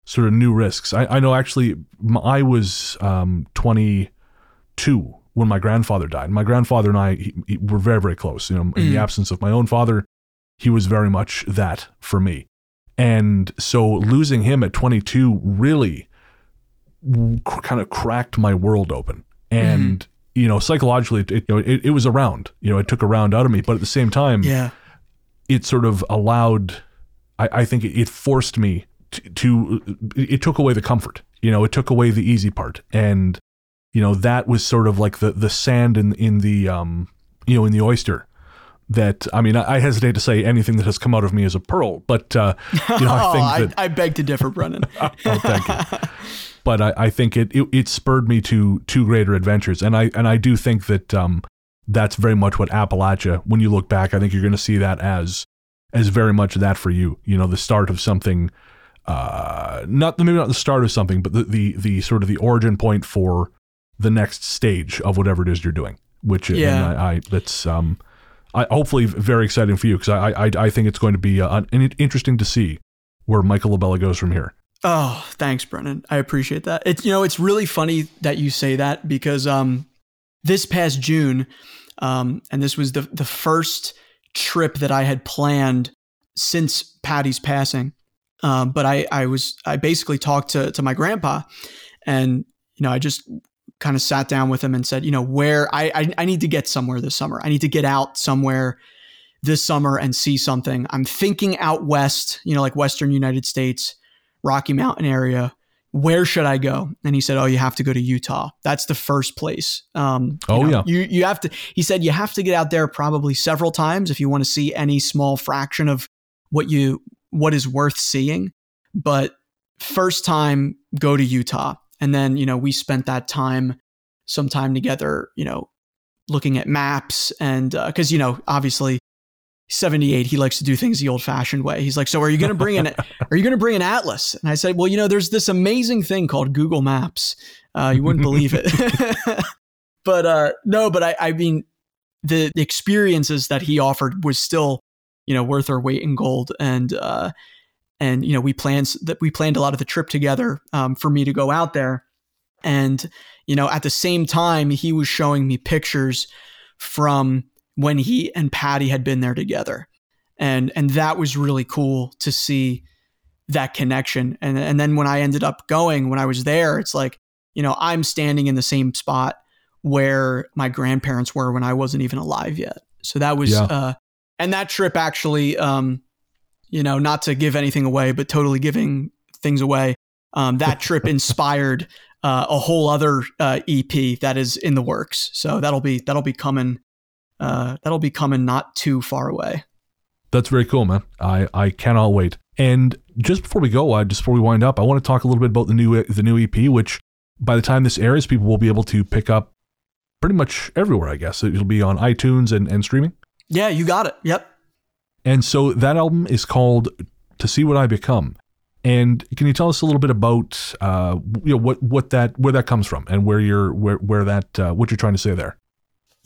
sort of new risks. I, I know actually I was um, 22 when my grandfather died. My grandfather and I he, he were very very close. You know, in mm. the absence of my own father, he was very much that for me. And so losing him at 22 really kind of cracked my world open. And, mm-hmm. you know, psychologically, it, you know, it, it, was around, you know, it took a round out of me. But at the same time, yeah, it sort of allowed, I, I think it, forced me to, to, it took away the comfort, you know, it took away the easy part. And, you know, that was sort of like the, the sand in, in the, um, you know, in the oyster that I mean, I, hesitate to say anything that has come out of me is a pearl, but uh, you know, I think that I, I, beg to differ, Brennan. oh, thank you. But I, I think it, it, it spurred me to to greater adventures, and I and I do think that um, that's very much what Appalachia. When you look back, I think you're going to see that as as very much that for you. You know, the start of something. Uh, not maybe not the start of something, but the, the the sort of the origin point for the next stage of whatever it is you're doing. Which yeah, I, I that's um I, hopefully very exciting for you because I, I I think it's going to be uh, interesting to see where Michael LaBella goes from here. Oh, thanks, Brennan. I appreciate that. It's you know it's really funny that you say that because um this past June um and this was the the first trip that I had planned since Patty's passing. Um, but I I was I basically talked to to my grandpa, and you know I just kind of sat down with him and said, you know, where I, I, I need to get somewhere this summer. I need to get out somewhere this summer and see something. I'm thinking out west, you know, like Western United States, Rocky Mountain area. Where should I go? And he said, "Oh, you have to go to Utah. That's the first place." Um, oh you know, yeah, you you have to. He said you have to get out there probably several times if you want to see any small fraction of what you what is worth seeing. But first time, go to Utah. And then, you know, we spent that time, some time together, you know, looking at maps and because, uh, you know, obviously 78 he likes to do things the old fashioned way. He's like so are you going to bring an are you going to bring an atlas? And i said well you know there's this amazing thing called google maps. Uh, you wouldn't believe it. But uh, no but I, I mean the, the, experiences that he offered was still you know worth our weight in gold. And uh, and you know we planned that we planned a lot of the trip together um, for me to go out there. And you know at the same time he was showing me pictures from when he and patty had been there together and and that was really cool to see that connection and and then when i ended up going when i was there it's like you know i'm standing in the same spot where my grandparents were when i wasn't even alive yet so that was yeah. uh and that trip actually um you know, not to give anything away, but totally giving things away. Um, that trip inspired uh, a whole other uh, EP that is in the works. So that'll be that'll be coming. Uh, that'll be coming not too far away. That's very cool, man. I I cannot wait. And just before we go, uh, just before we wind up, I want to talk a little bit about the new the new EP, which by the time this airs, people will be able to pick up pretty much everywhere. I guess it'll be on iTunes and, and streaming. Yeah, you got it. Yep. And so that album is called "To See What I Become." And can you tell us a little bit about uh, you know what what that where that comes from and where you're where where that uh, what you're trying to say there?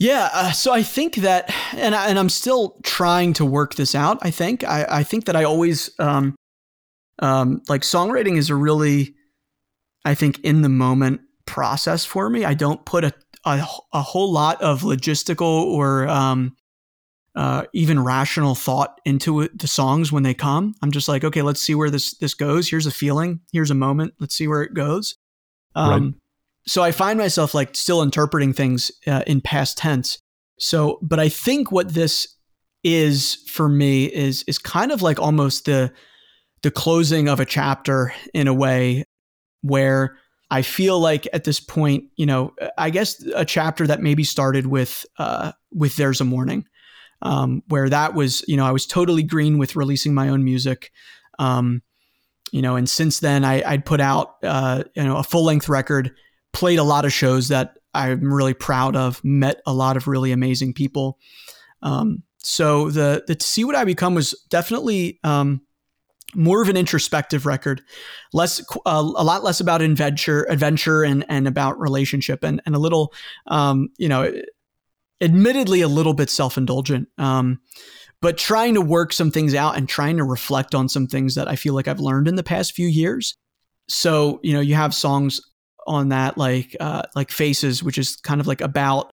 Yeah, uh, so I think that, and I, and I'm still trying to work this out. I think I, I think that I always um, um, like songwriting is a really, I think in the moment process for me. I don't put a a, a whole lot of logistical or um, uh, even rational thought into it, the songs when they come. I'm just like, okay, let's see where this this goes. Here's a feeling. Here's a moment. Let's see where it goes. Um, right so I find myself like still interpreting things uh, in past tense. So, but I think what this is for me is is kind of like almost the the closing of a chapter in a way where I feel like at this point, you know, I guess a chapter that maybe started with uh, with "There's a Morning," um, where that was, you know, I was totally green with releasing my own music, um, you know, and since then I, would put out, uh, you know, a full length record played a lot of shows that I'm really proud of, met a lot of really amazing people. Um, so the the to see what I become was definitely um, more of an introspective record, less uh, a lot less about adventure, adventure and and about relationship, and and a little, um, you know, admittedly a little bit self indulgent. Um, but trying to work some things out and trying to reflect on some things that I feel like I've learned in the past few years. So, you know, you have songs on that, like uh, like Faces, which is kind of like about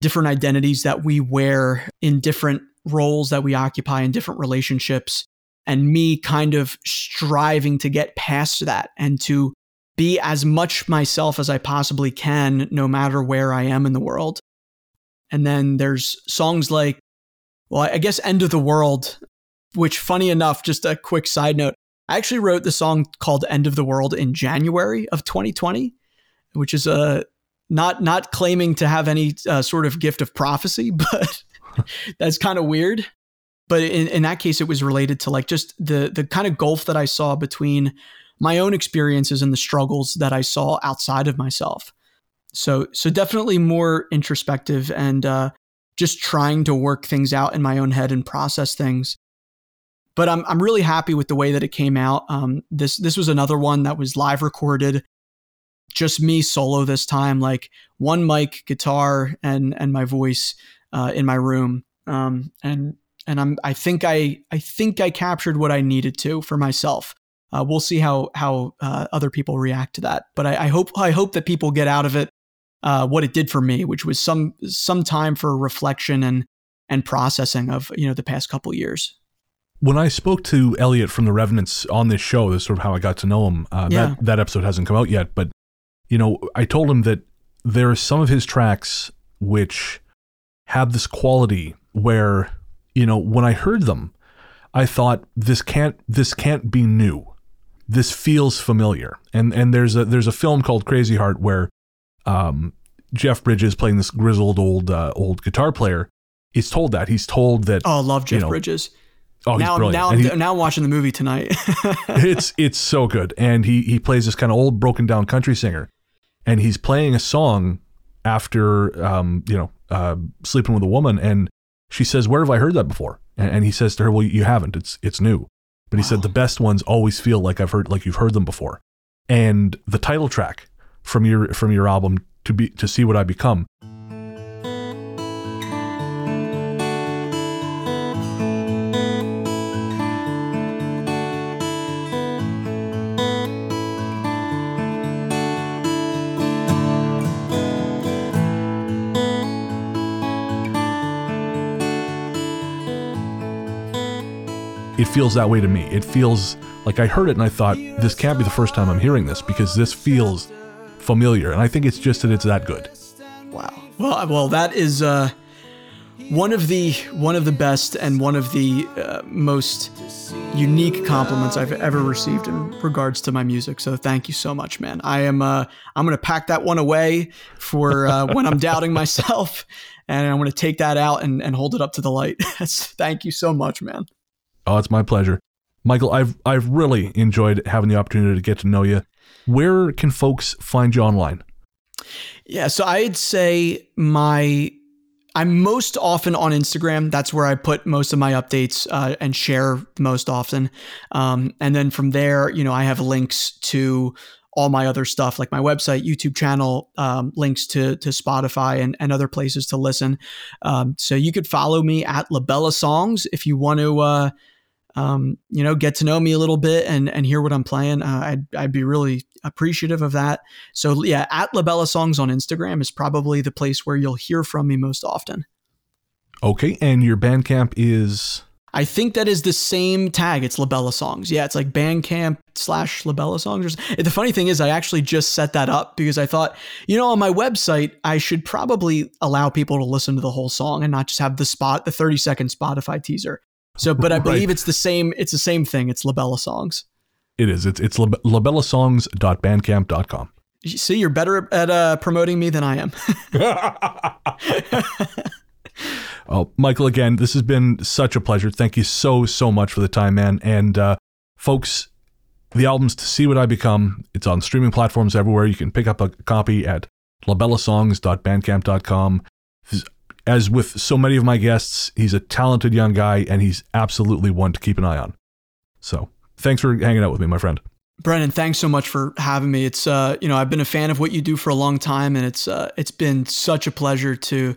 different identities that we wear in different roles that we occupy in different relationships, and me kind of striving to get past that and to be as much myself as I possibly can, no matter where I am in the world. And then there's songs like, well, I guess End of the World, which, funny enough, just a quick side note, I actually wrote the song called End of the World in January of 2020 which is uh, not not claiming to have any uh, sort of gift of prophecy, but that's kind of weird. But in, in that case, it was related to like just the the kind of gulf that I saw between my own experiences and the struggles that I saw outside of myself. So so definitely more introspective and uh, just trying to work things out in my own head and process things. But I'm I'm really happy with the way that it came out. Um, this this was another one that was live recorded just me solo this time, like one mic, guitar, and and my voice uh, in my room. Um, and and I'm I think I I think I captured what I needed to for myself. Uh, we'll see how how uh, other people react to that, but I, I, hope I hope that people get out of it uh, what it did for me, which was some some time for reflection and and processing of you know the past couple years when I spoke to Elliot from the Revenants on this show, this is sort of how I got to know him. Uh, yeah. That that episode hasn't come out yet, but you know, I told him that there are some of his tracks which have this quality where, you know, when I heard them, I thought this can't this can't be new. This feels familiar. And and there's a there's a film called Crazy Heart where um, Jeff Bridges playing this grizzled old uh, old guitar player is told that he's told that oh, I love Jeff you know, Bridges. Oh, now, now, he, now I'm watching the movie tonight. it's it's so good, and he he plays this kind of old broken down country singer, and he's playing a song after um, you know uh, sleeping with a woman, and she says, "Where have I heard that before?" And, and he says to her, "Well, you haven't. It's it's new." But he wow. said the best ones always feel like I've heard like you've heard them before. And the title track from your from your album to be to see what I become it feels that way to me. It feels like I heard it and I thought, this can't be the first time I'm hearing this because this feels familiar. And I think it's just that it's that good. Wow. Well, well, that is uh, one of the one of the best and one of the uh, most unique compliments I've ever received in regards to my music. So thank you so much, man. I am uh, I'm gonna pack that one away for uh, when I'm doubting myself, and I'm gonna take that out and, and hold it up to the light. thank you so much, man. Oh, it's my pleasure. Michael, I've I've really enjoyed having the opportunity to get to know you. Where can folks find you online? Yeah, so I'd say my I'm most often on Instagram. That's where I put most of my updates uh, and share most often. Um, and then from there, you know, I have links to all my other stuff like my website, YouTube channel, um, links to to Spotify and, and other places to listen. Um, so you could follow me at Labella Songs if you want to, uh, um, you know, get to know me a little bit and and hear what I'm playing. Uh, I'd I'd be really appreciative of that. So yeah, at Labella Songs on Instagram is probably the place where you'll hear from me most often. Okay, and your Bandcamp is I think that is the same tag. It's Labella Songs. Yeah, it's like Bandcamp slash Labella Songs. The funny thing is, I actually just set that up because I thought, you know, on my website, I should probably allow people to listen to the whole song and not just have the spot, the 30 second Spotify teaser. So, but I right. believe it's the same. It's the same thing. It's Labella Songs. It is. It's it's labellasongs.bandcamp.com. See, you're better at uh, promoting me than I am. Oh, Michael, again, this has been such a pleasure. Thank you so, so much for the time, man. And uh, folks, the album's To See What I Become. It's on streaming platforms everywhere. You can pick up a copy at labellasongs.bandcamp.com. As with so many of my guests, he's a talented young guy and he's absolutely one to keep an eye on. So thanks for hanging out with me, my friend. Brennan, thanks so much for having me. It's uh, you know, I've been a fan of what you do for a long time, and it's uh, it's been such a pleasure to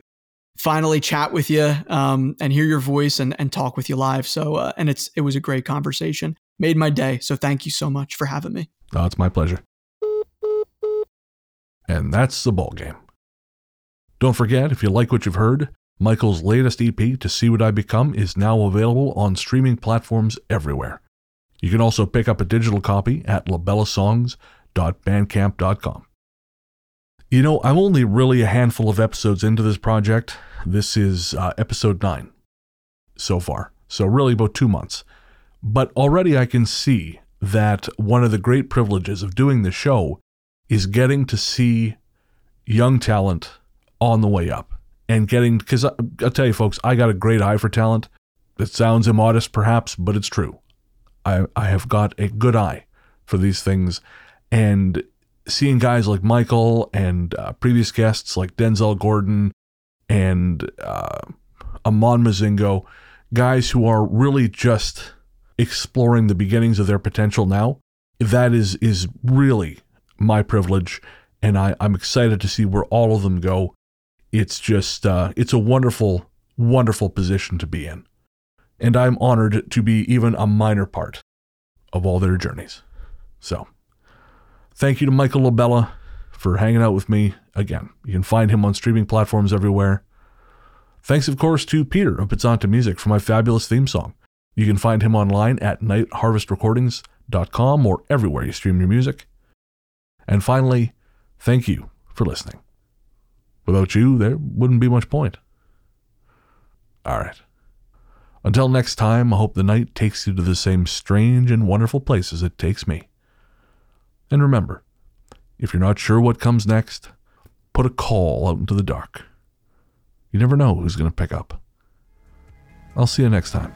finally chat with you um, and hear your voice and, and talk with you live. So, uh, and it's it was a great conversation. Made my day. So, thank you so much for having me. Oh, it's my pleasure. And that's the ball game. Don't forget, if you like what you've heard, Michael's latest EP, To See What I Become, is now available on streaming platforms everywhere. You can also pick up a digital copy at labellasongs.bandcamp.com. You know, I'm only really a handful of episodes into this project. This is uh, episode nine so far. So, really, about two months. But already I can see that one of the great privileges of doing the show is getting to see young talent on the way up and getting, because I'll tell you, folks, I got a great eye for talent. It sounds immodest, perhaps, but it's true. I, I have got a good eye for these things. And seeing guys like Michael and uh, previous guests like Denzel Gordon and uh, Amon Mazingo, guys who are really just exploring the beginnings of their potential now, that is is really my privilege, and I, I'm excited to see where all of them go. It's just uh, it's a wonderful, wonderful position to be in, and I'm honored to be even a minor part of all their journeys. So. Thank you to Michael Labella for hanging out with me again. You can find him on streaming platforms everywhere. Thanks, of course, to Peter of Pizzanta Music for my fabulous theme song. You can find him online at nightharvestrecordings.com or everywhere you stream your music. And finally, thank you for listening. Without you, there wouldn't be much point. All right. Until next time, I hope the night takes you to the same strange and wonderful places it takes me. And remember, if you're not sure what comes next, put a call out into the dark. You never know who's going to pick up. I'll see you next time.